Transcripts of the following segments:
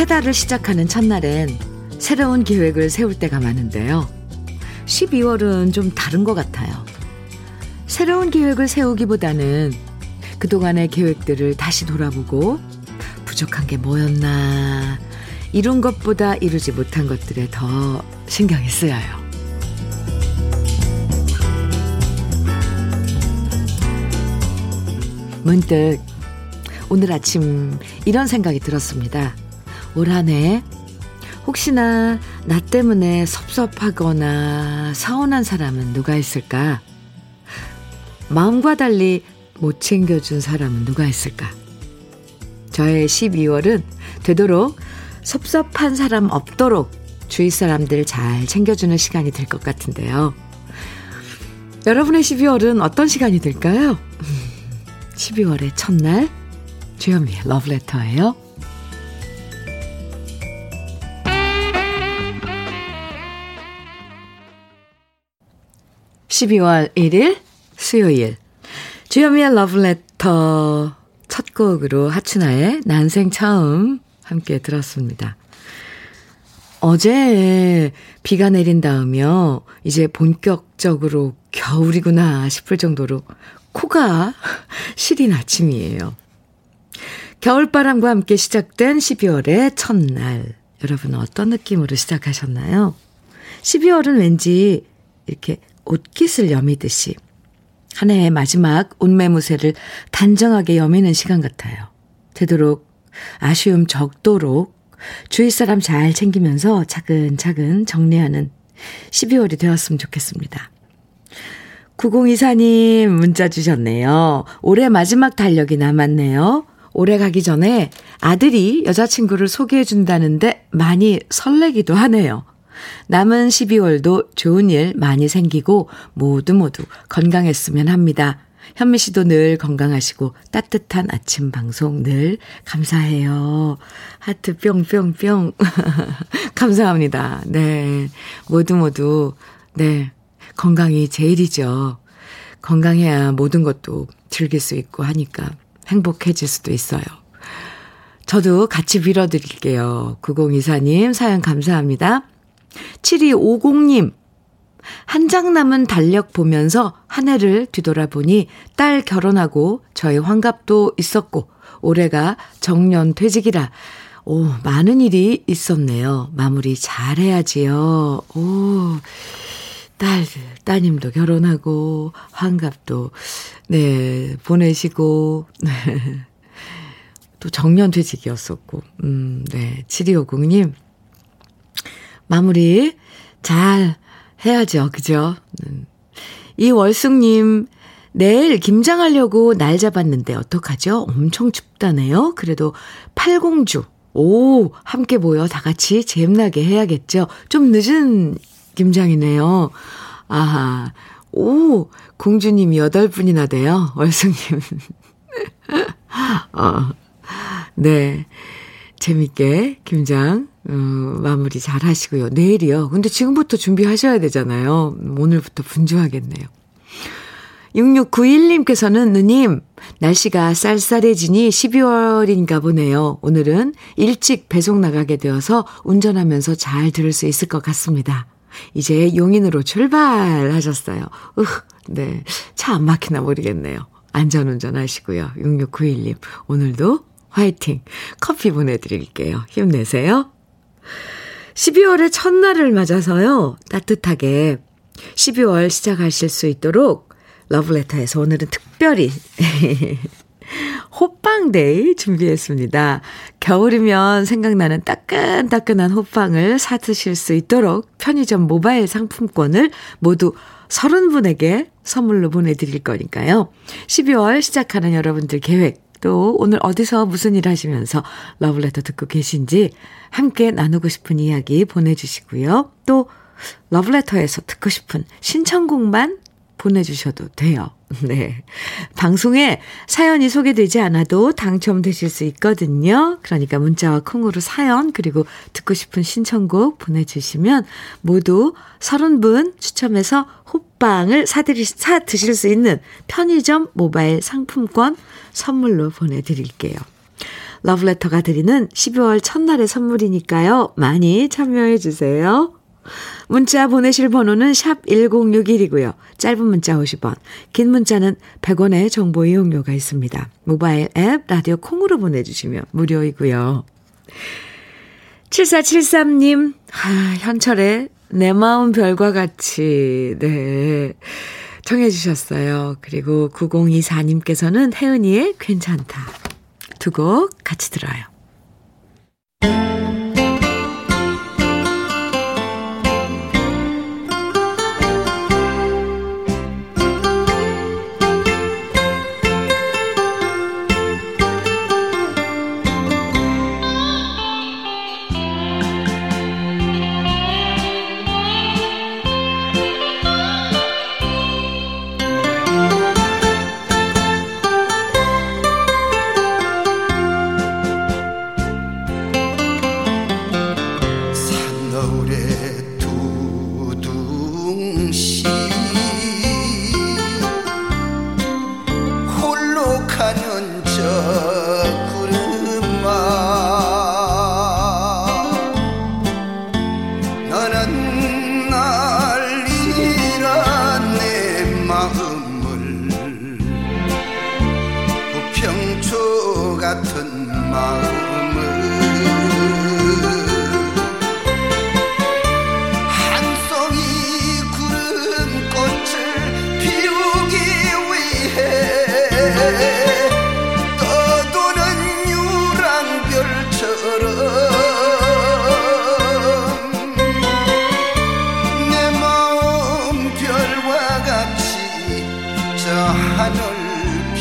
새 달을 시작하는 첫날엔 새로운 계획을 세울 때가 많은데요. 12월은 좀 다른 것 같아요. 새로운 계획을 세우기보다는 그동안의 계획들을 다시 돌아보고 부족한 게 뭐였나, 이룬 것보다 이루지 못한 것들에 더 신경이 쓰여요. 문득 오늘 아침 이런 생각이 들었습니다. 올 한 해 혹시나 나 때문에 섭섭하거나 서운한 사람은 누가 있을까? 마음과 달리 못 챙겨준 사람은 누가 있을까? 저의 12월은 되도록 섭섭한 사람 없도록 주위 사람들 잘 챙겨주는 시간이 될 것 같은데요. 여러분의 12월은 어떤 시간이 될까요? 12월의 첫날, 주현미의 러브레터예요. 12월 1일 수요일 주현미의 러브레터 첫 곡으로 하춘아의 난생 처음 함께 들었습니다. 어제 비가 내린 다음요. 이제 본격적으로 겨울이구나 싶을 정도로 코가 시린 아침이에요. 겨울바람과 함께 시작된 12월의 첫날. 여러분 어떤 느낌으로 시작하셨나요? 12월은 왠지 이렇게 옷깃을 여미듯이 한 해의 마지막 옷매무새를 단정하게 여미는 시간 같아요. 되도록 아쉬움 적도록 주위 사람 잘 챙기면서 차근차근 정리하는 12월이 되었으면 좋겠습니다. 9024님 문자 주셨네요. 올해 마지막 달력이 남았네요. 올해 가기 전에 아들이 여자친구를 소개해 준다는데 많이 설레기도 하네요. 남은 12월도 좋은 일 많이 생기고 모두 모두 건강했으면 합니다. 현미 씨도 늘 건강하시고 따뜻한 아침 방송 늘 감사해요. 하트 뿅뿅뿅. 감사합니다. 네. 모두 모두, 네. 건강이 제일이죠. 건강해야 모든 것도 즐길 수 있고 하니까 행복해질 수도 있어요. 저도 같이 빌어드릴게요. 9024님 사연 감사합니다. 7250님, 한 장 남은 달력 보면서 한 해를 뒤돌아보니 딸 결혼하고 저희 환갑도 있었고, 올해가 정년 퇴직이라, 오, 많은 일이 있었네요. 마무리 잘 해야지요. 오, 딸, 따님도 결혼하고, 환갑도, 네, 보내시고, 네. 또 정년 퇴직이었었고, 음, 네, 7250님, 마무리 잘 해야죠. 그죠? 음. 이월숙님, 내일 김장하려고 날 잡았는데 어떡하죠? 엄청 춥다네요. 그래도 팔공주, 오, 함께 모여 다 같이 재밌나게 해야겠죠? 좀 늦은 김장이네요. 아하, 오, 공주님 여덟 분이나 돼요. 월숙님. 어, 네. 재밌게 김장 어, 마무리 잘 하시고요. 내일이요. 근데 지금부터 준비하셔야 되잖아요. 오늘부터 분주하겠네요. 6691님께서는 누님, 날씨가 쌀쌀해지니 12월인가 보네요. 오늘은 일찍 배송 나가게 되어서 운전하면서 잘 들을 수 있을 것 같습니다. 이제 용인으로 출발하셨어요. 으, 네. 차 안 막히나 모르겠네요. 안전운전 하시고요. 6691님, 오늘도 화이팅! 커피 보내드릴게요. 힘내세요. 12월의 첫날을 맞아서요, 따뜻하게 12월 시작하실 수 있도록 러브레터에서 오늘은 특별히 호빵데이 준비했습니다. 겨울이면 생각나는 따끈따끈한 호빵을 사 드실 수 있도록 편의점 모바일 상품권을 모두 30분에게 선물로 보내드릴 거니까요. 12월 시작하는 여러분들 계획 또 오늘 어디서 무슨 일 하시면서 러브레터 듣고 계신지 함께 나누고 싶은 이야기 보내주시고요. 또 러브레터에서 듣고 싶은 신청곡만 보내주셔도 돼요. 네. 방송에 사연이 소개되지 않아도 당첨되실 수 있거든요. 그러니까 문자와 콩으로 사연, 그리고 듣고 싶은 신청곡 보내주시면 모두 30분 추첨해서 호빵을 사드리, 사 드실 수 있는 편의점 모바일 상품권 선물로 보내드릴게요. 러브레터가 드리는 12월 첫날의 선물이니까요. 많이 참여해 주세요. 문자 보내실 번호는 샵 1061이고요. 짧은 문자 50원, 긴 문자는 100원의 정보 이용료가 있습니다. 모바일 앱 라디오 콩으로 보내주시면 무료이고요. 7473님, 아, 현철의 내 마음 별과 같이, 네. 청해 주셨어요. 그리고 9024님께서는 혜은이의 괜찮다. 두 곡 같이 들어요.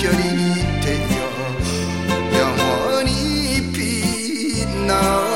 별이 되어 영원히 빛나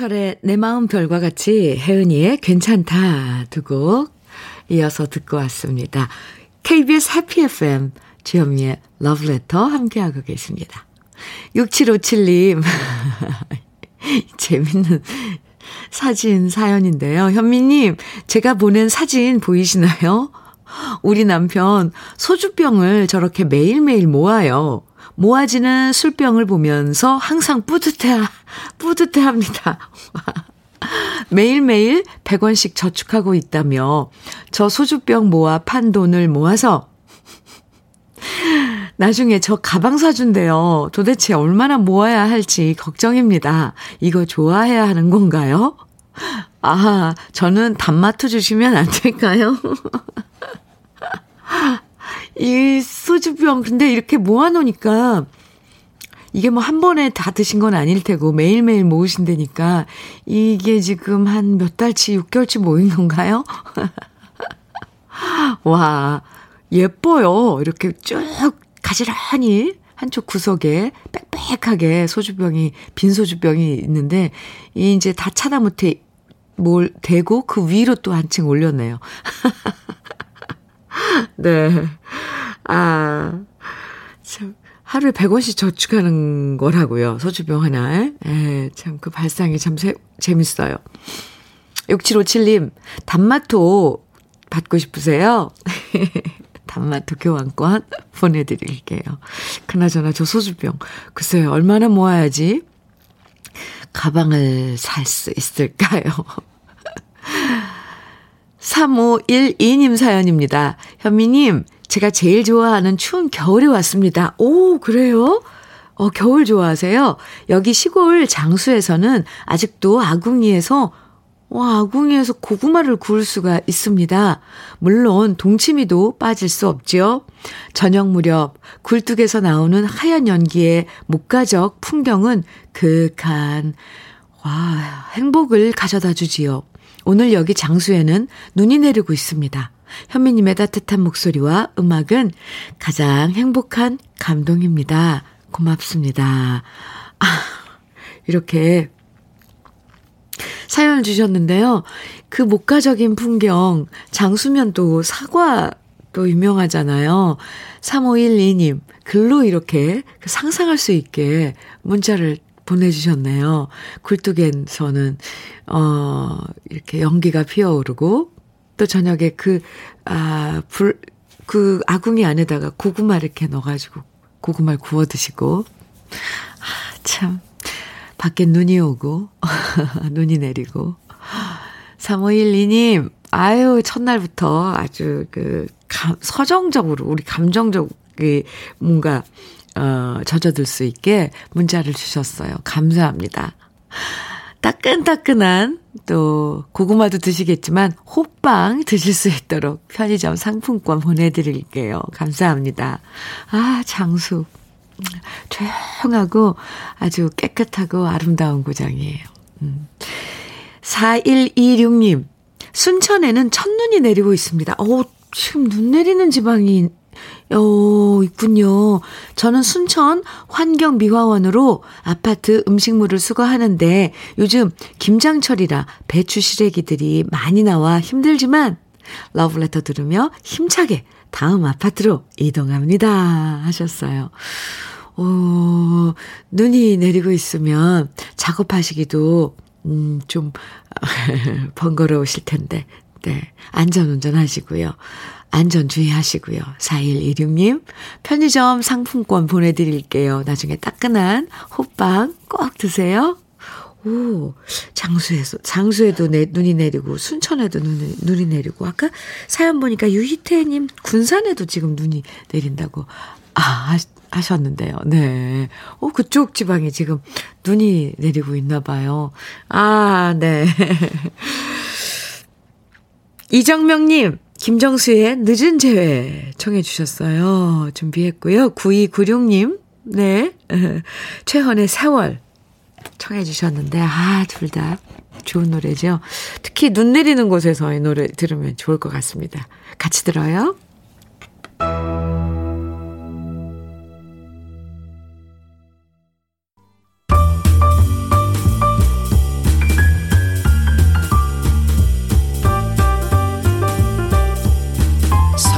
한철의 내 마음 별과 같이 혜은이의 괜찮다 두고 이어서 듣고 왔습니다. KBS 해피 FM 주현미의 러브레터 함께하고 계십니다. 6757님 재밌는 사진 사연인데요. 현미님 제가 보낸 사진 보이시나요? 우리 남편 소주병을 저렇게 매일매일 모아요. 모아지는 술병을 보면서 항상 뿌듯해, 뿌듯해 합니다. 매일매일 100원씩 저축하고 있다며 저 소주병 모아 판 돈을 모아서 나중에 저 가방 사준대요. 도대체 얼마나 모아야 할지 걱정입니다. 이거 좋아해야 하는 건가요? 아, 저는 단마토 주시면 안 될까요? 이 소주병, 근데 이렇게 모아놓으니까 이게 뭐 한 번에 다 드신 건 아닐 테고 매일매일 모으신다니까 이게 지금 한 몇 달치, 6개월치 모인 건가요? 와, 예뻐요. 이렇게 쭉 가지런히 한쪽 구석에 빽빽하게 소주병이, 빈 소주병이 있는데, 이 이제 다 차다 못해 뭘 대고 그 위로 또 한층 올렸네요. 네. 아, 참. 하루에 100원씩 저축하는 거라고요. 소주병 하나에. 예, 참, 그 발상이 참 세, 재밌어요. 6757님, 단마토 받고 싶으세요? 단마토 교환권 보내드릴게요. 그나저나 저 소주병. 글쎄요, 얼마나 모아야지 가방을 살 수 있을까요? 3512님 사연입니다. 현미님, 제가 제일 좋아하는 추운 겨울이 왔습니다. 오, 그래요? 어, 겨울 좋아하세요? 여기 시골 장수에서는 아직도 아궁이에서 와, 아궁이에서 고구마를 구울 수가 있습니다. 물론 동치미도 빠질 수 없지요. 저녁 무렵 굴뚝에서 나오는 하얀 연기의 목가적 풍경은 그윽한 와, 행복을 가져다 주지요. 오늘 여기 장수에는 눈이 내리고 있습니다. 현미님의 따뜻한 목소리와 음악은 가장 행복한 감동입니다. 고맙습니다. 아, 이렇게 사연을 주셨는데요. 그 목가적인 풍경, 장수면 또 사과 또 유명하잖아요. 3512님, 글로 이렇게 그 상상할 수 있게 문자를 보내주셨네요. 굴뚝에서는, 어, 이렇게 연기가 피어오르고, 또 저녁에 그, 아, 불, 그 아궁이 안에다가 고구마 이렇게 넣어가지고, 고구마를 구워 드시고, 아, 참, 밖에 눈이 오고, 눈이 내리고. 3512님, 아유, 첫날부터 아주 그, 감, 서정적으로, 우리 감정적, 이 뭔가, 어, 젖어들 수 있게 문자를 주셨어요. 감사합니다. 따끈따끈한 또 고구마도 드시겠지만 호빵 드실 수 있도록 편의점 상품권 보내드릴게요. 감사합니다. 아, 장수. 조용하고 아주 깨끗하고 아름다운 고장이에요. 음. 4126님, 순천에는 첫눈이 내리고 있습니다. 어, 지금 눈 내리는 지방이 어, 있군요. 저는 순천 환경미화원으로 아파트 음식물을 수거하는데 요즘 김장철이라 배추 시래기들이 많이 나와 힘들지만 러브레터 들으며 힘차게 다음 아파트로 이동합니다. 하셨어요. 어, 눈이 내리고 있으면 작업하시기도, 음, 좀, 번거로우실 텐데, 네. 안전운전 하시고요. 안전 주의 하시고요. 4116님, 편의점 상품권 보내드릴게요. 나중에 따끈한 호빵 꼭 드세요. 오, 장수에서, 장수에도 내, 눈이 내리고, 순천에도 눈이, 눈이 내리고, 아까 사연 보니까 유희태님, 군산에도 지금 눈이 내린다고, 아, 하셨는데요. 네. 어, 그쪽 지방에 지금 눈이 내리고 있나 봐요. 아, 네. 이정명님, 김정수의 늦은 재회 청해 주셨어요. 준비했고요. 9296님, 네. 최헌의 세월 청해 주셨는데, 아, 둘 다 좋은 노래죠. 특히 눈 내리는 곳에서 이 노래 들으면 좋을 것 같습니다. 같이 들어요.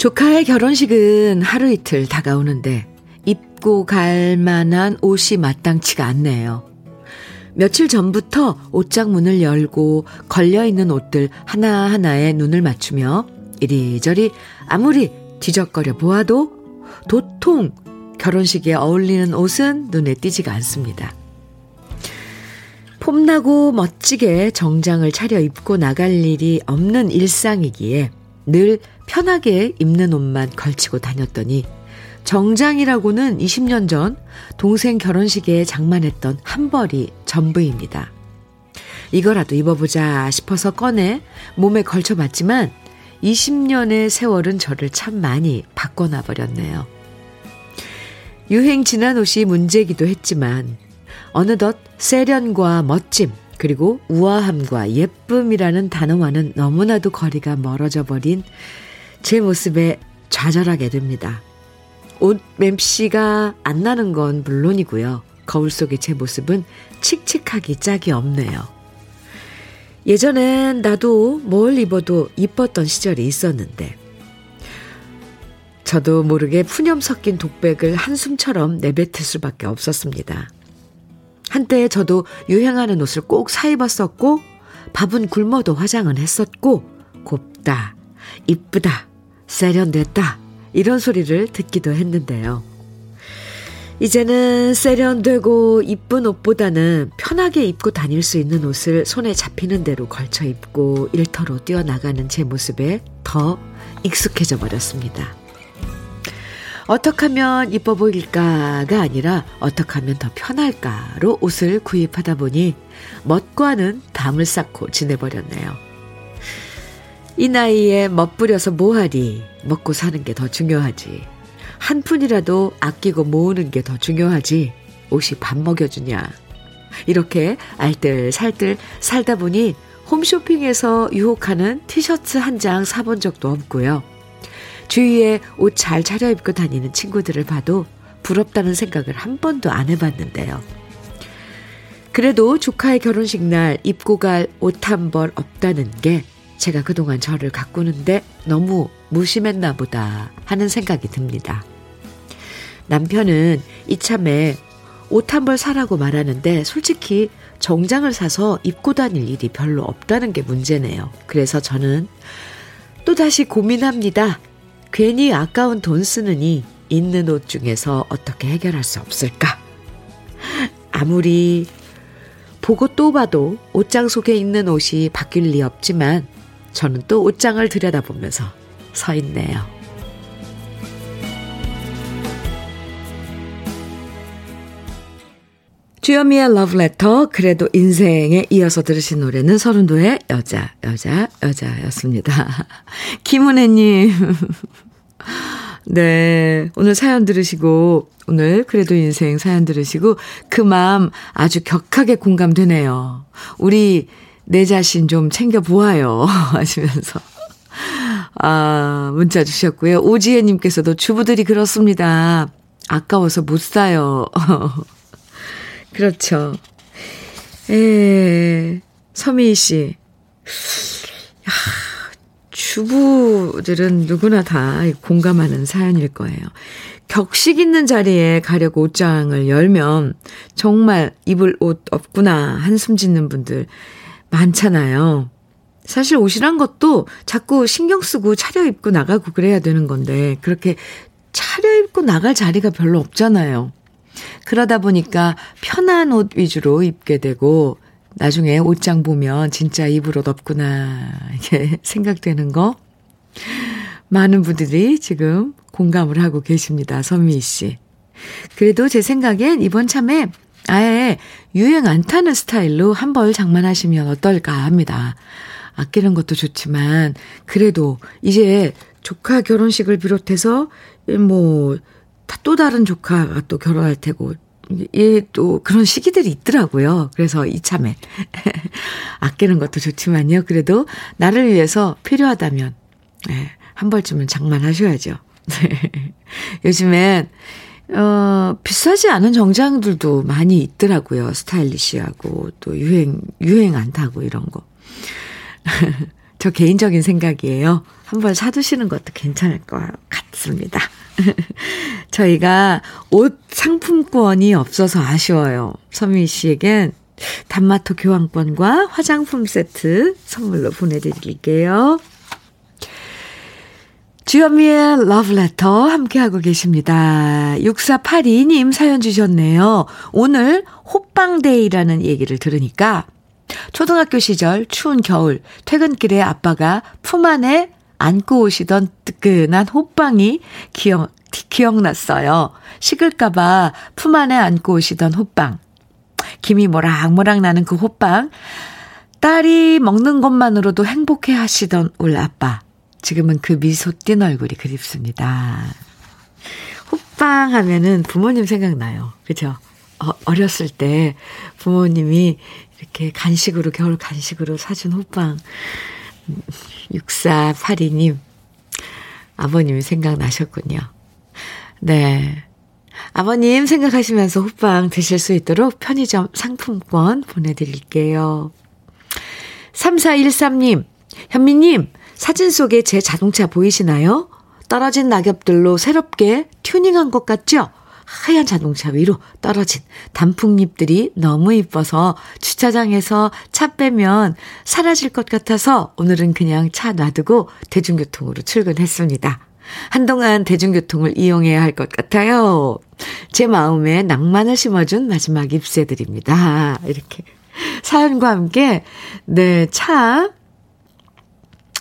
조카의 결혼식은 하루 이틀 다가오는데 입고 갈 만한 옷이 마땅치가 않네요. 며칠 전부터 옷장 문을 열고 걸려있는 옷들 하나하나에 눈을 맞추며 이리저리 아무리 뒤적거려 보아도 도통 결혼식에 어울리는 옷은 눈에 띄지가 않습니다. 폼나고 멋지게 정장을 차려 입고 나갈 일이 없는 일상이기에 늘 편하게 입는 옷만 걸치고 다녔더니 정장이라고는 20년 전 동생 결혼식에 장만했던 한 벌이 전부입니다. 이거라도 입어보자 싶어서 꺼내 몸에 걸쳐봤지만 20년의 세월은 저를 참 많이 바꿔놔 버렸네요. 유행 지난 옷이 문제기도 했지만 어느덧 세련과 멋짐 그리고 우아함과 예쁨이라는 단어와는 너무나도 거리가 멀어져 버린 제 모습에 좌절하게 됩니다. 옷 맴씨가 안 나는 건 물론이고요. 거울 속의 제 모습은 칙칙하기 짝이 없네요. 예전엔 나도 뭘 입어도 이뻤던 시절이 있었는데, 저도 모르게 푸념 섞인 독백을 한숨처럼 내뱉을 수밖에 없었습니다. 한때 저도 유행하는 옷을 꼭 사 입었었고, 밥은 굶어도 화장은 했었고, 곱다, 이쁘다, 세련됐다, 이런 소리를 듣기도 했는데요. 이제는 세련되고 이쁜 옷보다는 편하게 입고 다닐 수 있는 옷을 손에 잡히는 대로 걸쳐 입고 일터로 뛰어나가는 제 모습에 더 익숙해져 버렸습니다. 어떻게 하면 이뻐 보일까가 아니라 어떻게 하면 더 편할까로 옷을 구입하다 보니 멋과는 담을 쌓고 지내버렸네요. 이 나이에 멋부려서 뭐하리 먹고 사는 게 더 중요하지. 한 푼이라도 아끼고 모으는 게 더 중요하지. 옷이 밥 먹여주냐. 이렇게 알뜰살뜰 살다 보니 홈쇼핑에서 유혹하는 티셔츠 한 장 사본 적도 없고요. 주위에 옷 잘 차려입고 다니는 친구들을 봐도 부럽다는 생각을 한 번도 안 해봤는데요. 그래도 조카의 결혼식 날 입고 갈 옷 한 벌 없다는 게 제가 그동안 저를 가꾸는데 너무 무심했나 보다 하는 생각이 듭니다. 남편은 이참에 옷 한 벌 사라고 말하는데 솔직히 정장을 사서 입고 다닐 일이 별로 없다는 게 문제네요. 그래서 저는 또다시 고민합니다. 괜히 아까운 돈 쓰느니 있는 옷 중에서 어떻게 해결할 수 없을까? 아무리 보고 또 봐도 옷장 속에 있는 옷이 바뀔 리 없지만 저는 또 옷장을 들여다보면서 서 있네요. 주현미의 러브레터 그래도 인생에 이어서 들으신 노래는 서른도의 여자 여자 여자였습니다. 김은혜님 네 오늘 사연 들으시고 오늘 그래도 인생 사연 들으시고 그 마음 아주 격하게 공감되네요. 우리 내 자신 좀 챙겨보아요 하시면서 아 문자 주셨고요. 오지혜님께서도 주부들이 그렇습니다. 아까워서 못 사요. 그렇죠. 에, 서미희 씨. 야, 주부들은 누구나 다 공감하는 사연일 거예요. 격식 있는 자리에 가려고 옷장을 열면 정말 입을 옷 없구나 한숨 짓는 분들 많잖아요. 사실 옷이란 것도 자꾸 신경 쓰고 차려입고 나가고 그래야 되는 건데 그렇게 차려입고 나갈 자리가 별로 없잖아요. 그러다 보니까 편한 옷 위주로 입게 되고 나중에 옷장 보면 진짜 입을 옷 없구나 이게 생각되는 거 많은 분들이 지금 공감을 하고 계십니다. 서미희 씨. 그래도 제 생각엔 이번 참에 아예 유행 안 타는 스타일로 한 벌 장만하시면 어떨까 합니다. 아끼는 것도 좋지만 그래도 이제 조카 결혼식을 비롯해서 뭐 또 다른 조카가 또 결혼할 테고, 얘또 그런 시기들이 있더라고요. 그래서 이참에. 아끼는 것도 좋지만요. 그래도 나를 위해서 필요하다면, 네, 한 벌쯤은 장만하셔야죠. 네. 요즘엔, 어, 비싸지 않은 정장들도 많이 있더라고요. 스타일리시하고, 또 유행, 유행 안 타고 이런 거. 저 개인적인 생각이에요. 한번 사두시는 것도 괜찮을 것 같습니다. 저희가 옷 상품권이 없어서 아쉬워요. 서미 씨에겐 단마토 교환권과 화장품 세트 선물로 보내드릴게요. 주현미의 러브레터 함께하고 계십니다. 6482님 사연 주셨네요. 오늘 호빵데이라는 얘기를 들으니까 초등학교 시절 추운 겨울 퇴근길에 아빠가 품 안에 안고 오시던 뜨끈한 호빵이 기억, 기억났어요. 식을까봐 품 안에 안고 오시던 호빵. 김이 모락모락 나는 그 호빵. 딸이 먹는 것만으로도 행복해 하시던 울 아빠. 지금은 그 미소 띈 얼굴이 그립습니다. 호빵 하면은 부모님 생각나요. 그죠? 어, 어렸을 때 부모님이 이렇게 간식으로, 겨울 간식으로 사준 호빵. 6482님, 아버님이 생각나셨군요. 네. 아버님 생각하시면서 호빵 드실 수 있도록 편의점 상품권 보내드릴게요. 3413님, 현미님, 사진 속에 제 자동차 보이시나요? 떨어진 낙엽들로 새롭게 튜닝한 것 같죠? 하얀 자동차 위로 떨어진 단풍잎들이 너무 이뻐서 주차장에서 차 빼면 사라질 것 같아서 오늘은 그냥 차 놔두고 대중교통으로 출근했습니다. 한동안 대중교통을 이용해야 할 것 같아요. 제 마음에 낭만을 심어준 마지막 잎새들입니다. 이렇게 사연과 함께, 네, 차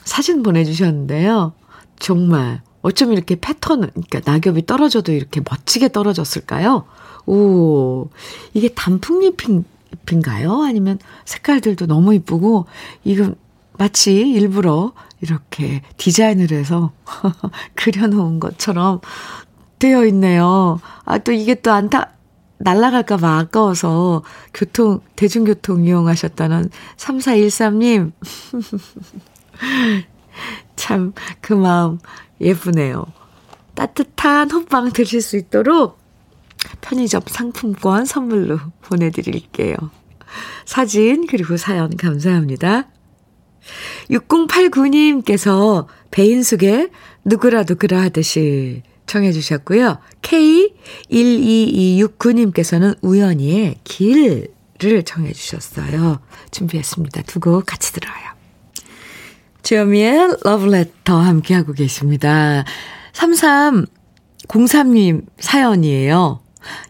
사진 보내주셨는데요. 정말 어쩜 이렇게 패턴, 그러니까 낙엽이 떨어져도 이렇게 멋지게 떨어졌을까요? 오, 이게 단풍잎인가요? 아니면 색깔들도 너무 이쁘고, 이건 마치 일부러 이렇게 디자인을 해서 그려놓은 것처럼 되어 있네요. 아, 또 이게 또 안타, 날아갈까봐 아까워서 교통, 대중교통 이용하셨다는 3413님. 참, 그 마음 예쁘네요. 따뜻한 호빵 드실 수 있도록 편의점 상품권 선물로 보내드릴게요. 사진, 그리고 사연 감사합니다. 6089님께서 배인숙의 누구라도 그러하듯이 청해 주셨고요. K12269님께서는 우연히의 길을 청해 주셨어요. 준비했습니다. 두 곡 같이 들어요. 주여미의 러브레터 함께하고 계십니다. 3303님 사연이에요.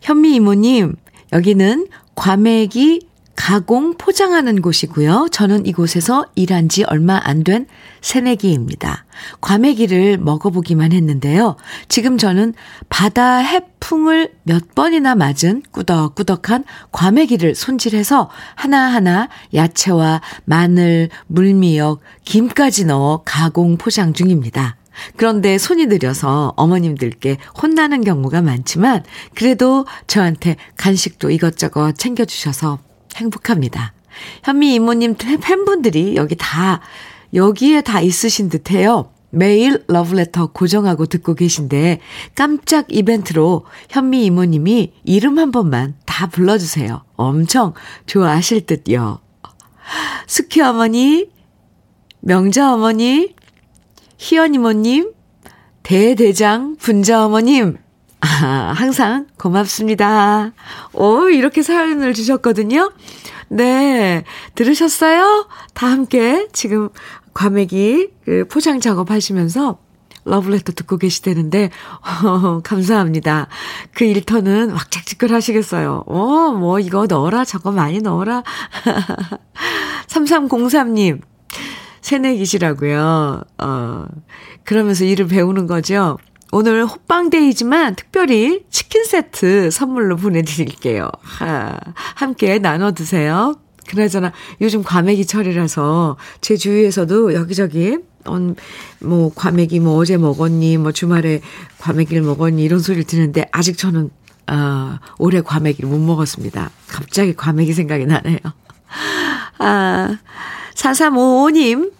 현미 이모님, 여기는 과메기 가공 포장하는 곳이고요. 저는 이곳에서 일한 지 얼마 안 된 새내기입니다. 과메기를 먹어보기만 했는데요. 지금 저는 바다 해풍을 몇 번이나 맞은 꾸덕꾸덕한 과메기를 손질해서 하나하나 야채와 마늘, 물미역, 김까지 넣어 가공 포장 중입니다. 그런데 손이 느려서 어머님들께 혼나는 경우가 많지만 그래도 저한테 간식도 이것저것 챙겨주셔서 행복합니다. 현미 이모님 팬분들이 여기 다, 여기에 다 있으신 듯 해요. 매일 러브레터 고정하고 듣고 계신데 깜짝 이벤트로 현미 이모님이 이름 한 번만 다 불러주세요. 엄청 좋아하실 듯요. 수키 어머니, 명자 어머니, 희연 이모님, 대대장 분자 어머님, 아, 항상 고맙습니다. 오, 이렇게 사연을 주셨거든요. 네. 들으셨어요? 다 함께 지금 과메기 그 포장 작업하시면서 러브레터 듣고 계시다는데, 어, 감사합니다. 그 일터는 왁작지껄 하시겠어요. 어, 뭐, 이거 넣어라, 저거 많이 넣어라. 3303님, 새내기시라고요. 어, 그러면서 일을 배우는 거죠. 오늘 호빵데이지만 특별히 치킨 세트 선물로 보내드릴게요. 하, 함께 나눠 드세요. 그나저나 요즘 과메기 철이라서 제 주위에서도 여기저기 어, 뭐 과메기 뭐 어제 먹었니 뭐 주말에 과메기를 먹었니 이런 소리를 듣는데 아직 저는 어, 올해 과메기를 못 먹었습니다. 갑자기 과메기 생각이 나네요. 아 4355님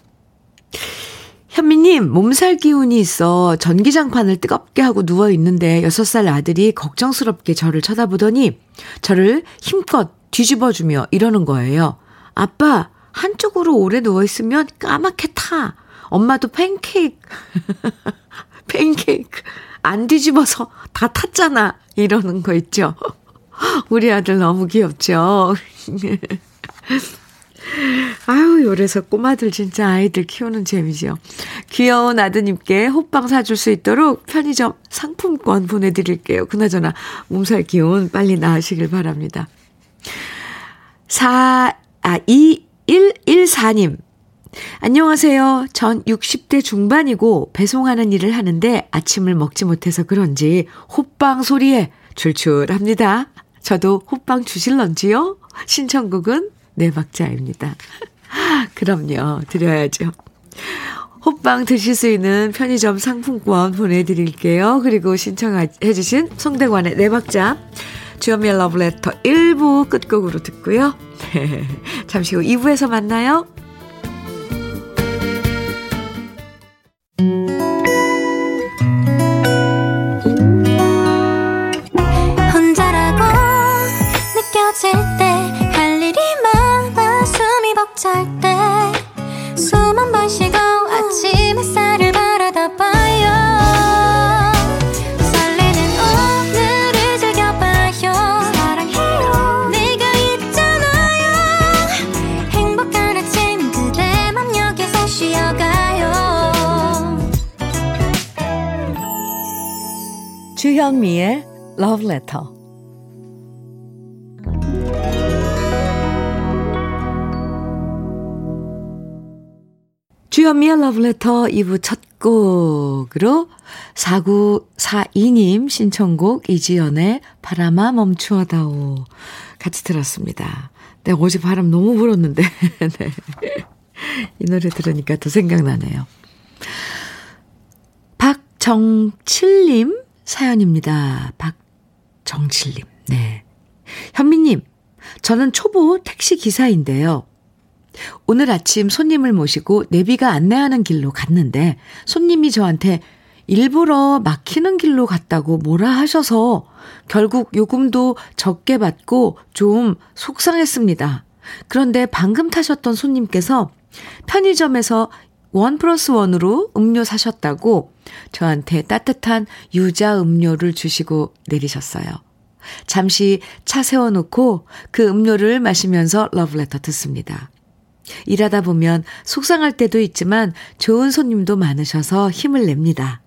현미님, 몸살 기운이 있어 전기장판을 뜨겁게 하고 누워 있는데 6살 아들이 걱정스럽게 저를 쳐다보더니 저를 힘껏 뒤집어주며 이러는 거예요. 아빠, 한쪽으로 오래 누워있으면 까맣게 타. 엄마도 팬케이크, 팬케이크 안 뒤집어서 다 탔잖아. 이러는 거 있죠. 우리 아들 너무 귀엽죠? 아유, 요래서 꼬마들 진짜 아이들 키우는 재미죠. 귀여운 아드님께 호빵 사줄 수 있도록 편의점 상품권 보내드릴게요. 그나저나 몸살 기운 빨리 나으시길 바랍니다. 4, 아, 2114님. 안녕하세요. 전 60대 중반이고 배송하는 일을 하는데 아침을 먹지 못해서 그런지 호빵 소리에 출출합니다. 저도 호빵 주실런지요? 신청곡은 네 박자입니다. 그럼요. 드려야죠. 호빵 드실 수 있는 편의점 상품권 보내드릴게요. 그리고 신청해주신 송대관의 네 박자. 주연미의 러브레터 1부 끝곡으로 듣고요. 잠시 후 2부에서 만나요. 주현미의 Love Letter. 주현미의 Love Letter 2부 첫 곡으로 4942님 신청곡 이지연의 바람아 멈추어다오 같이 들었습니다. 네, 어제 바람 너무 불었는데 네. 이 노래 들으니까 더 생각나네요. 박정칠님 사연입니다. 박정칠님. 네. 현미님, 저는 초보 택시 기사인데요. 오늘 아침 손님을 모시고 내비가 안내하는 길로 갔는데 손님이 저한테 일부러 막히는 길로 갔다고 뭐라 하셔서 결국 요금도 적게 받고 좀 속상했습니다. 그런데 방금 타셨던 손님께서 편의점에서 원 플러스 원으로 음료 사셨다고 저한테 따뜻한 유자 음료를 주시고 내리셨어요. 잠시 차 세워놓고 그 음료를 마시면서 러브레터 듣습니다. 일하다 보면 속상할 때도 있지만 좋은 손님도 많으셔서 힘을 냅니다.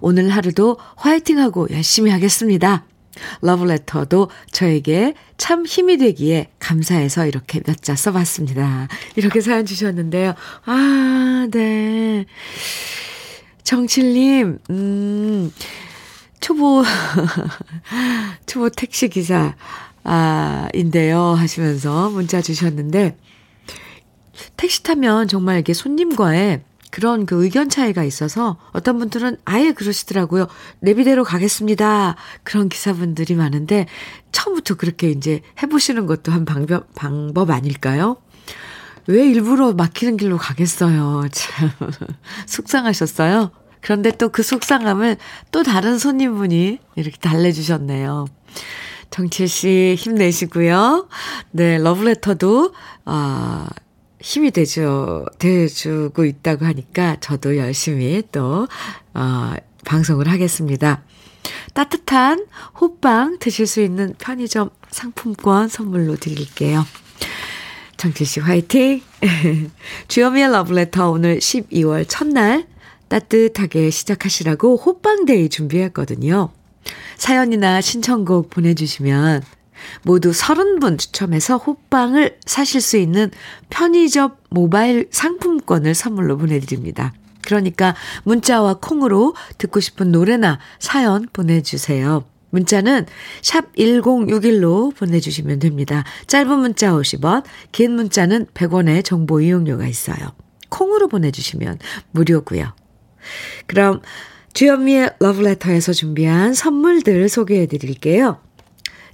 오늘 하루도 화이팅하고 열심히 하겠습니다. 러브레터도 저에게 참 힘이 되기에 감사해서 이렇게 몇 자 써봤습니다. 이렇게 사연 주셨는데요. 아, 네. 정칠님, 음, 초보, 초보 택시 기사, 아, 인데요. 하시면서 문자 주셨는데, 택시 타면 정말 이게 손님과의 그런 그 의견 차이가 있어서 어떤 분들은 아예 그러시더라고요. 내 비대로 가겠습니다. 그런 기사분들이 많은데 처음부터 그렇게 이제 해보시는 것도 한 방법, 방법 아닐까요? 왜 일부러 막히는 길로 가겠어요? 참, 속상하셨어요? 그런데 또 그 속상함을 또 다른 손님분이 이렇게 달래주셨네요. 정칠 씨 힘내시고요. 네, 러브레터도, 아, 어, 힘이 되죠, 돼주고 있다고 하니까 저도 열심히 또, 어, 방송을 하겠습니다. 따뜻한 호빵 드실 수 있는 편의점 상품권 선물로 드릴게요. 정필 씨 화이팅! 주여미의 러브레터 오늘 12월 첫날 따뜻하게 시작하시라고 호빵데이 준비했거든요. 사연이나 신청곡 보내주시면 모두 30분 추첨해서 호빵을 사실 수 있는 편의점 모바일 상품권을 선물로 보내드립니다. 그러니까 문자와 콩으로 듣고 싶은 노래나 사연 보내주세요. 문자는 샵 1061로 보내주시면 됩니다. 짧은 문자 50원, 긴 문자는 100원의 정보 이용료가 있어요. 콩으로 보내주시면 무료고요. 그럼 주현미의 러브레터에서 준비한 선물들 소개해 드릴게요.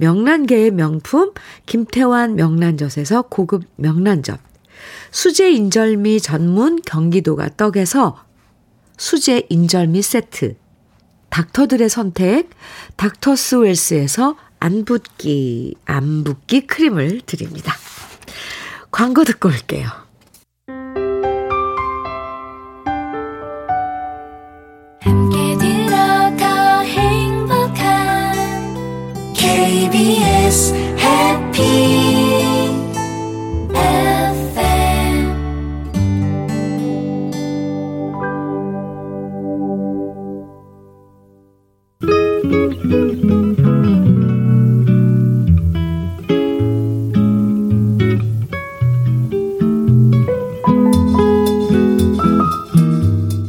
명란계의 명품 김태환 명란젓에서 고급 명란젓, 수제 인절미 전문 경기도가 떡에서 수제 인절미 세트, 닥터들의 선택, 닥터스 웰스에서 안 붓기, 안 붓기 크림을 드립니다. 광고 듣고 올게요. KBS 해피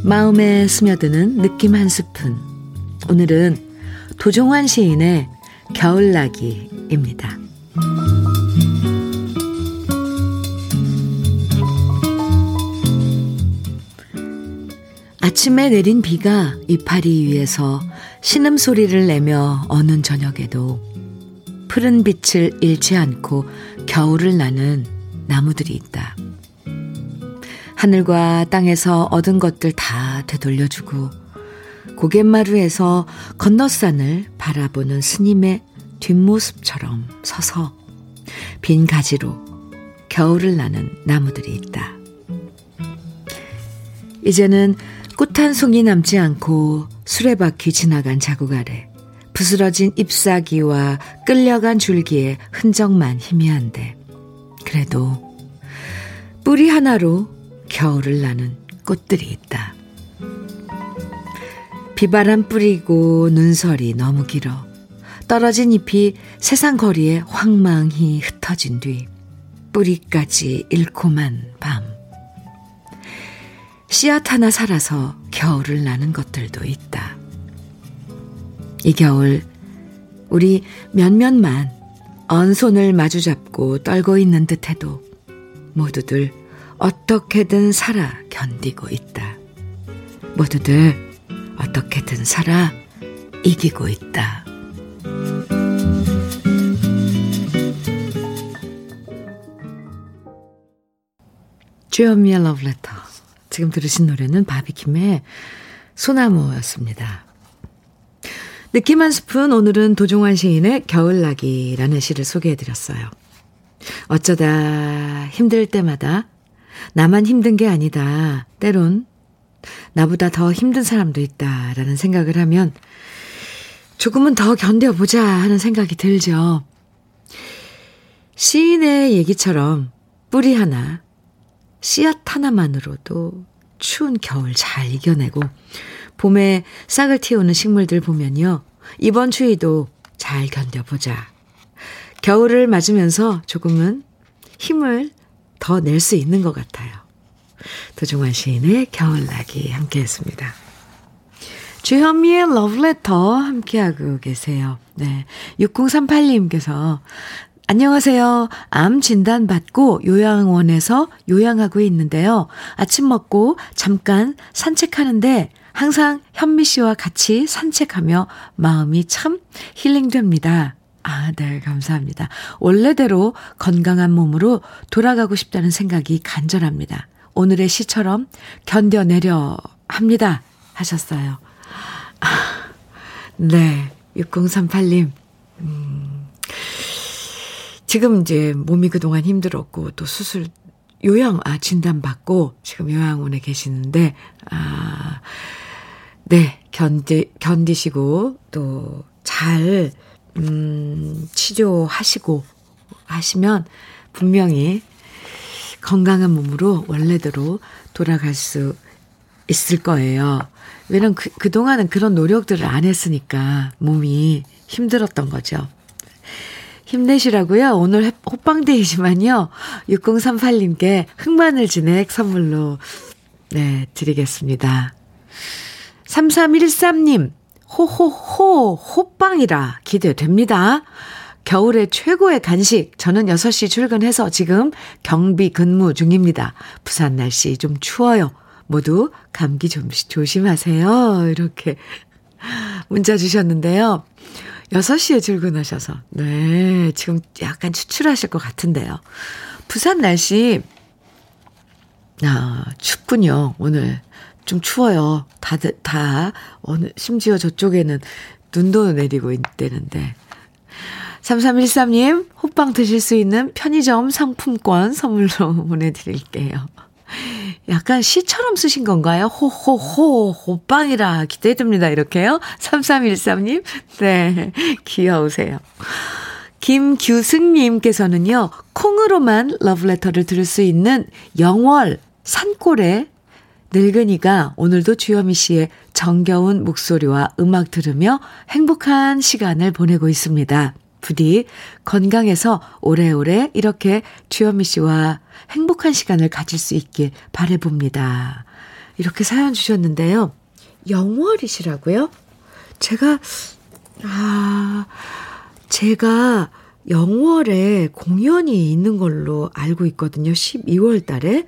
마음에 스며드는 느낌 한 스푼. 오늘은 도종환 시인의 겨울나기입니다. 아침에 내린 비가 이파리 위에서 신음 소리를 내며 어는 저녁에도 푸른 빛을 잃지 않고 겨울을 나는 나무들이 있다. 하늘과 땅에서 얻은 것들 다 되돌려주고 고갯마루에서 건너산을 바라보는 스님의 뒷모습처럼 서서 빈 가지로 겨울을 나는 나무들이 있다. 이제는 꽃 한 송이 남지 않고 수레바퀴 지나간 자국 아래 부스러진 잎사귀와 끌려간 줄기의 흔적만 희미한데 그래도 뿌리 하나로 겨울을 나는 꽃들이 있다. 비바람 뿌리고 눈설이 너무 길어 떨어진 잎이 세상 거리에 황망히 흩어진 뒤 뿌리까지 잃고만 밤. 씨앗 하나 살아서 겨울을 나는 것들도 있다. 이 겨울 우리 몇몇만 언손을 마주 잡고 떨고 있는 듯해도 모두들 어떻게든 살아 견디고 있다. 모두들 어떻게든 살아 이기고 있다. 주현미의 러브레터. 지금 들으신 노래는 바비킴의 소나무였습니다. 느낌 한 스푼 오늘은 도종환 시인의 겨울나기라는 시를 소개해드렸어요. 어쩌다 힘들 때마다 나만 힘든 게 아니다. 때론 나보다 더 힘든 사람도 있다라는 생각을 하면 조금은 더 견뎌보자 하는 생각이 들죠. 시인의 얘기처럼 뿌리 하나, 씨앗 하나만으로도 추운 겨울 잘 이겨내고 봄에 싹을 틔우는 식물들 보면요. 이번 추위도 잘 견뎌보자. 겨울을 맞으면서 조금은 힘을 더 낼 수 있는 것 같아요. 도종환 시인의 겨울나기 함께 했습니다. 주현미의 러브레터 함께하고 계세요. 네. 6038님께서 안녕하세요. 암 진단 받고 요양원에서 요양하고 있는데요. 아침 먹고 잠깐 산책하는데 항상 현미 씨와 같이 산책하며 마음이 참 힐링됩니다. 아, 네, 감사합니다. 원래대로 건강한 몸으로 돌아가고 싶다는 생각이 간절합니다. 오늘의 시처럼 견뎌내려 합니다. 하셨어요. 아, 네, 6038님. 음, 지금 이제 몸이 그동안 힘들었고, 또 수술, 요양, 아, 진단 받고, 지금 요양원에 계시는데, 아, 네, 견디, 견디시고, 또, 잘, 음, 치료하시고 하시면 분명히 건강한 몸으로 원래대로 돌아갈 수 있을 거예요. 왜냐면 그, 그동안은 그런 노력들을 안 했으니까 몸이 힘들었던 거죠. 힘내시라고요. 오늘 호빵데이지만요. 6038님께 흑마늘 진액 선물로 네, 드리겠습니다. 3313님, 호호호, 호빵이라 기대됩니다. 겨울의 최고의 간식. 저는 6시 출근해서 지금 경비 근무 중입니다. 부산 날씨 좀 추워요. 모두 감기 좀 조심하세요. 이렇게 문자 주셨는데요. 6시에 출근하셔서, 네, 지금 약간 추출하실 것 같은데요. 부산 날씨 아, 춥군요, 오늘. 좀 추워요. 다들, 다, 어느, 심지어 저쪽에는 눈도 내리고 있대는데. 3313님, 호빵 드실 수 있는 편의점 상품권 선물로 보내드릴게요. 약간 시처럼 쓰신 건가요? 호호호, 호빵이라 기대됩니다. 이렇게요. 3313님, 네, 귀여우세요. 김규승님께서는요, 콩으로만 러브레터를 들을 수 있는 영월 산골에 늙은이가 오늘도 주현미 씨의 정겨운 목소리와 음악 들으며 행복한 시간을 보내고 있습니다. 부디 건강해서 오래오래 이렇게 주현미 씨와 행복한 시간을 가질 수 있길 바래봅니다. 이렇게 사연 주셨는데요. 영월이시라고요? 제가, 아, 제가 영월에 공연이 있는 걸로 알고 있거든요. 12월 달에.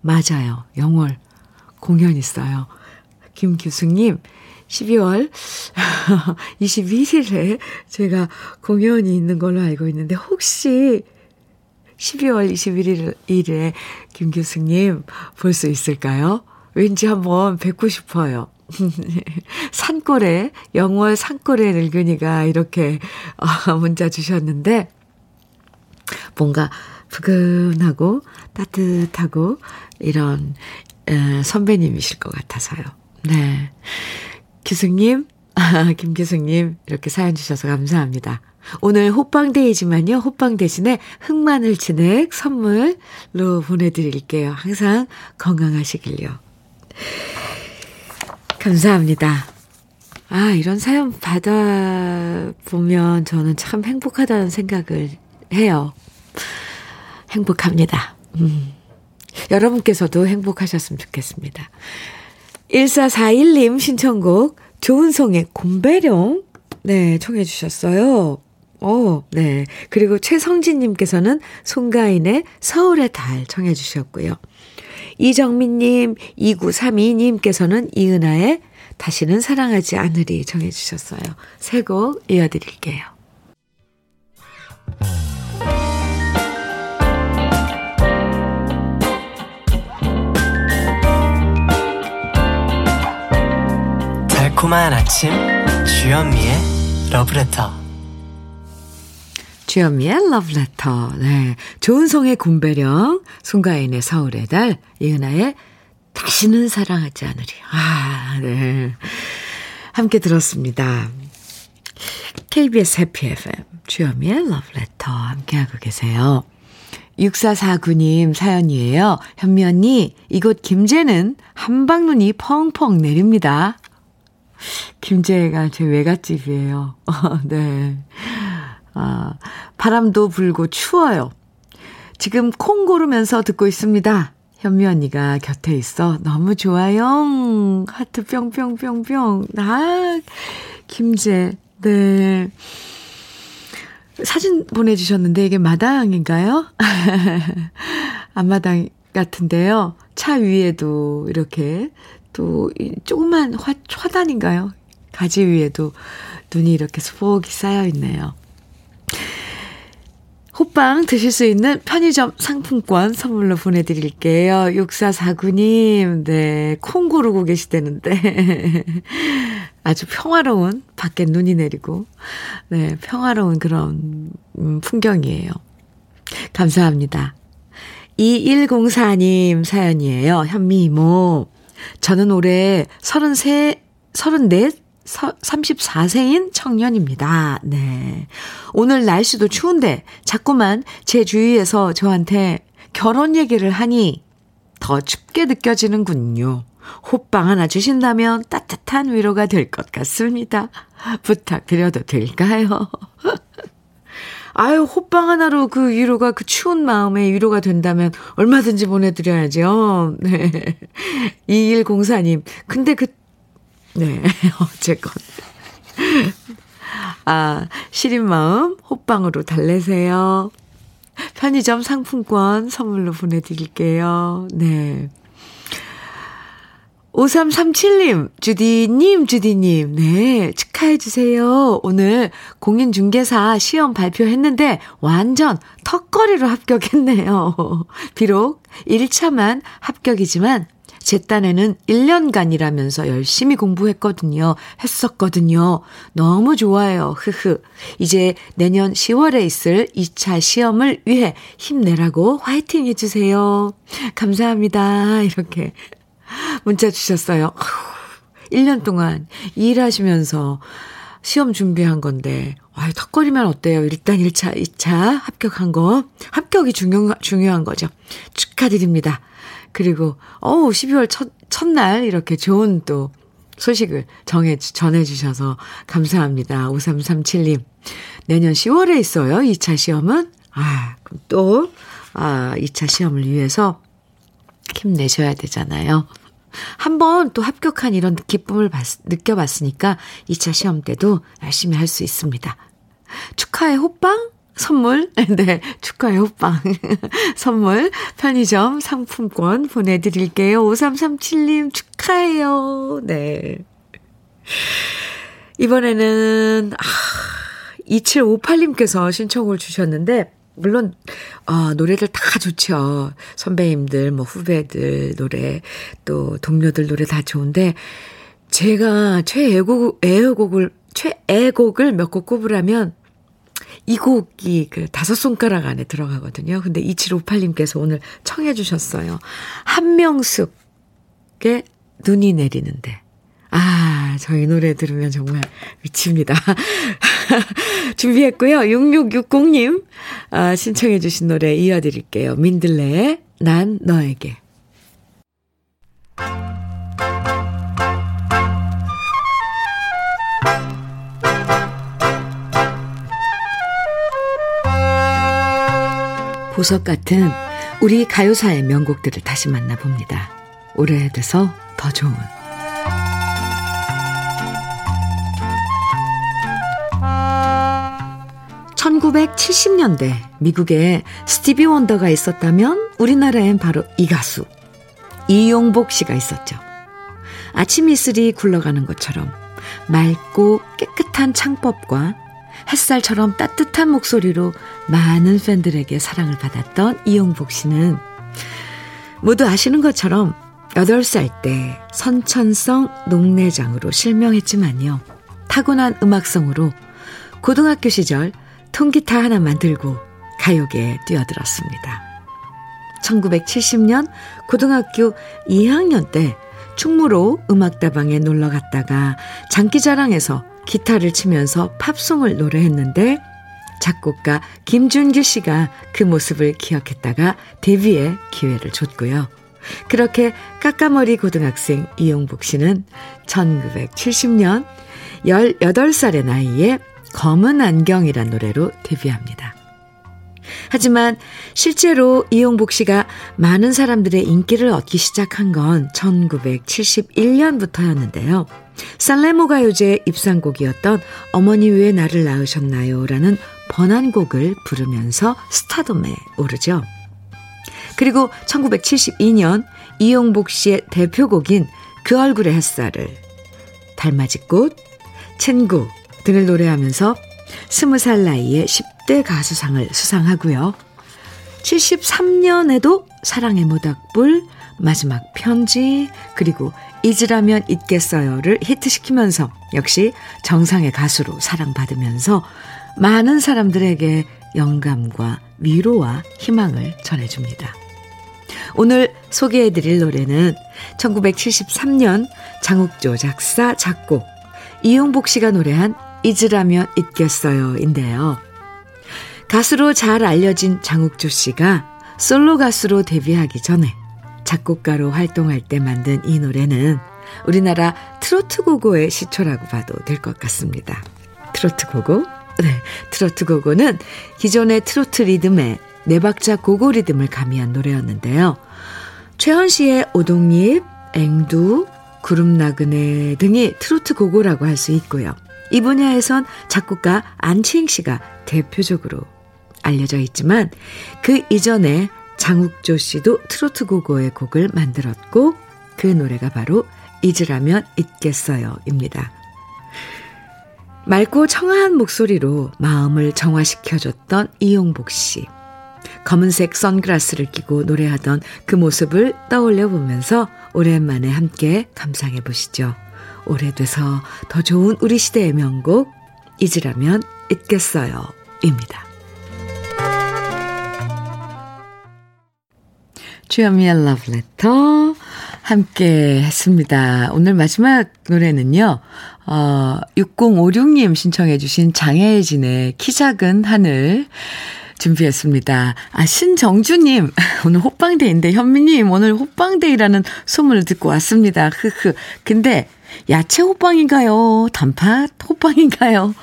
맞아요. 영월 공연 있어요. 김규승님, 12월 21일에 제가 공연이 있는 걸로 알고 있는데 혹시 12월 21일에 김규승님 볼 수 있을까요? 왠지 한번 뵙고 싶어요. 산골에, 영월 산골에 늙은이가 이렇게 어, 문자 주셨는데, 뭔가 부근하고 따뜻하고 이런 선배님이실 것 같아서요. 네. 기승님, 아, 김기승님, 이렇게 사연 주셔서 감사합니다. 오늘 호빵데이지만요, 호빵 대신에 흑마늘 진액 선물로 보내드릴게요. 항상 건강하시길요. 감사합니다. 아, 이런 사연 받아보면 저는 참 행복하다는 생각을 해요. 행복합니다. 음. 여러분께서도 행복하셨으면 좋겠습니다. 1441님 신청곡 조은성의 곰배룡 네 청해 주셨어요. 어, 네. 그리고 최성진님께서는 송가인의 서울의 달 청해 주셨고요. 이정민님, 2932님께서는 이은아의 다시는 사랑하지 않으리 청해 주셨어요. 세 곡 이어드릴게요. 달콤한 아침 주현미의 러브레터 주현미의 러브레터 네. 조은성의 곰배령 송가인의 서울의 달 이은아의 다시는 사랑하지 않으리 아, 네. 함께 들었습니다. KBS 해피 FM 주현미의 러브레터 함께하고 계세요. 6449님 사연이에요. 현미 언니, 이곳 김제는 한방눈이 펑펑 내립니다. 김제가 제 외갓집이에요. 네. 아, 바람도 불고 추워요. 지금 콩 고르면서 듣고 있습니다. 현미 언니가 곁에 있어 너무 좋아요. 하트 뿅뿅뿅뿅. 아, 김제. 네. 사진 보내주셨는데 이게 마당인가요? 앞마당 같은데요. 차 위에도 이렇게 또 조그만 화, 화단인가요? 가지 위에도 눈이 이렇게 수복이 쌓여 있네요. 호빵 드실 수 있는 편의점 상품권 선물로 보내드릴게요. 6449님, 네, 콩 고르고 계시다는데. 아주 평화로운, 밖에 눈이 내리고, 네, 평화로운 그런 음, 풍경이에요. 감사합니다. 2104님 사연이에요. 현미 이모. 저는 올해 33, 34, 34세인 청년입니다. 네. 오늘 날씨도 추운데 자꾸만 제 주위에서 저한테 결혼 얘기를 하니 더 춥게 느껴지는군요. 호빵 하나 주신다면 따뜻한 위로가 될 것 같습니다. 부탁드려도 될까요? 아유, 호빵 하나로 그 위로가, 그 추운 마음에 위로가 된다면 얼마든지 보내드려야죠. 네. 2104님. 근데 그, 네, 어쨌건. 아, 시린 마음 호빵으로 달래세요. 편의점 상품권 선물로 보내드릴게요. 네. 5337님, 주디님, 주디님, 네, 축하해주세요. 오늘 공인중개사 시험 발표했는데 완전 턱걸이로 합격했네요. 비록 1차만 합격이지만 제 딴에는 1년간이라면서 열심히 공부했거든요. 했었거든요. 너무 좋아요. 흐흐. 이제 내년 10월에 있을 2차 시험을 위해 힘내라고 화이팅 해주세요. 감사합니다. 이렇게 문자 주셨어요. 1년 동안 일하시면서 시험 준비한 건데, 아, 턱걸이면 어때요? 일단 1차, 2차 합격한 거. 합격이 중요, 중요한 거죠. 축하드립니다. 그리고, 어우, 12월 첫, 첫날 이렇게 좋은 또 소식을 정해, 전해주셔서 감사합니다. 5337님. 내년 10월에 있어요. 2차 시험은. 아, 그럼 또, 아, 2차 시험을 위해서 힘내셔야 되잖아요. 한번 또 합격한 이런 기쁨을 봤, 느껴봤으니까 2차 시험 때도 열심히 할 수 있습니다. 축하의 호빵? 선물? 네, 축하의 호빵. 선물, 편의점 상품권 보내드릴게요. 5337님 축하해요. 네. 이번에는, 아, 2758님께서 신청을 주셨는데, 물론, 어, 노래들 다 좋죠. 선배님들, 뭐, 후배들 노래, 또, 동료들 노래 다 좋은데, 제가 최애곡, 애곡을, 최애곡을 몇 곡 꼽으라면, 이 곡이 그 다섯 손가락 안에 들어가거든요. 근데 2758님께서 오늘 청해 주셨어요. 한명숙의 눈이 내리는데. 아, 저희 노래 들으면 정말 미칩니다. 준비했고요. 6660님, 아, 신청해 주신 노래 이어드릴게요. 민들레의 난 너에게. 보석 같은 우리 가요사의 명곡들을 다시 만나봅니다. 오래돼서 더 좋은 1970년대 미국에 스티비 원더가 있었다면 우리나라엔 바로 이 가수 이용복 씨가 있었죠. 아침 이슬이 굴러가는 것처럼 맑고 깨끗한 창법과 햇살처럼 따뜻한 목소리로 많은 팬들에게 사랑을 받았던 이용복 씨는 모두 아시는 것처럼 8살 때 선천성 녹내장으로 실명했지만요. 타고난 음악성으로 고등학교 시절 통기타 하나 만 들고 가요계에 뛰어들었습니다. 1970년 고등학교 2학년 때 충무로 음악다방에 놀러 갔다가 장기자랑에서 기타를 치면서 팝송을 노래했는데 작곡가 김준규 씨가 그 모습을 기억했다가 데뷔의 기회를 줬고요. 그렇게 까까머리 고등학생 이용복 씨는 1970년 18살의 나이에 검은 안경이란 노래로 데뷔합니다. 하지만 실제로 이용복 씨가 많은 사람들의 인기를 얻기 시작한 건 1971년부터였는데요. 살레모 가요제 입상곡이었던 어머니 왜 나를 낳으셨나요? 라는 번안곡을 부르면서 스타덤에 오르죠. 그리고 1972년 이용복 씨의 대표곡인 그 얼굴의 햇살을 달맞이꽃, 친구 등을 노래하면서 20살 나이에 10대 가수상을 수상하고요. 73년에도 사랑의 모닥불, 마지막 편지, 그리고 잊으라면 잊겠어요를 히트시키면서 역시 정상의 가수로 사랑받으면서 많은 사람들에게 영감과 위로와 희망을 전해줍니다. 오늘 소개해드릴 노래는 1973년 장욱조 작사, 작곡, 이용복 씨가 노래한 잊으라면 잊겠어요 인데요. 가수로 잘 알려진 장욱조 씨가 솔로 가수로 데뷔하기 전에 작곡가로 활동할 때 만든 이 노래는 우리나라 트로트 고고의 시초라고 봐도 될 것 같습니다. 트로트 고고? 네, 트로트 고고는 기존의 트로트 리듬에 네 박자 고고 리듬을 가미한 노래였는데요. 최헌 씨의 오동잎, 앵두, 구름나그네 등이 트로트 고고라고 할 수 있고요. 이 분야에선 작곡가 안치잉 씨가 대표적으로 알려져 있지만 그 이전에 장욱조 씨도 트로트 고고의 곡을 만들었고 그 노래가 바로 잊으라면 잊겠어요. 입니다. 맑고 청아한 목소리로 마음을 정화시켜줬던 이용복 씨. 검은색 선글라스를 끼고 노래하던 그 모습을 떠올려 보면서 오랜만에 함께 감상해 보시죠. 오래돼서 더 좋은 우리 시대의 명곡, 잊으라면 잊겠어요. 입니다. 주현미의 러브레터 함께 했습니다. 오늘 마지막 노래는요, 어, 6056님 신청해 주신 장혜진의 키 작은 하늘 준비했습니다. 아, 신정주님, 오늘 호빵데이인데, 현미님, 오늘 호빵데이라는 소문을 듣고 왔습니다. 흐흐. 근데, 야채 호빵인가요? 단팥 호빵인가요?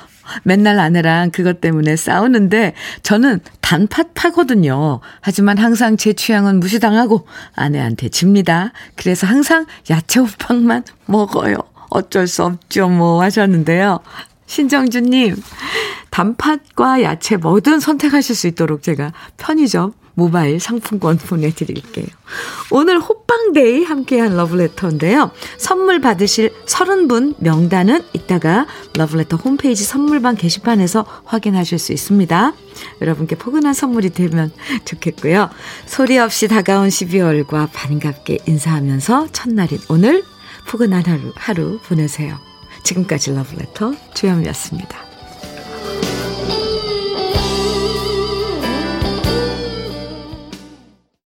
맨날 아내랑 그것 때문에 싸우는데 저는 단팥 파거든요. 하지만 항상 제 취향은 무시당하고 아내한테 집니다. 그래서 항상 야채 호빵만 먹어요. 어쩔 수 없죠, 뭐 하셨는데요. 신정주님, 단팥과 야채 뭐든 선택하실 수 있도록 제가 편의점 모바일 상품권 보내드릴게요. 오늘 호빵데이 함께한 러브레터인데요. 선물 받으실 30분 명단은 이따가 러브레터 홈페이지 선물방 게시판에서 확인하실 수 있습니다. 여러분께 포근한 선물이 되면 좋겠고요. 소리 없이 다가온 12월과 반갑게 인사하면서 첫날인 오늘 포근한 하루, 하루 보내세요. 지금까지 러브레터 주현미였습니다.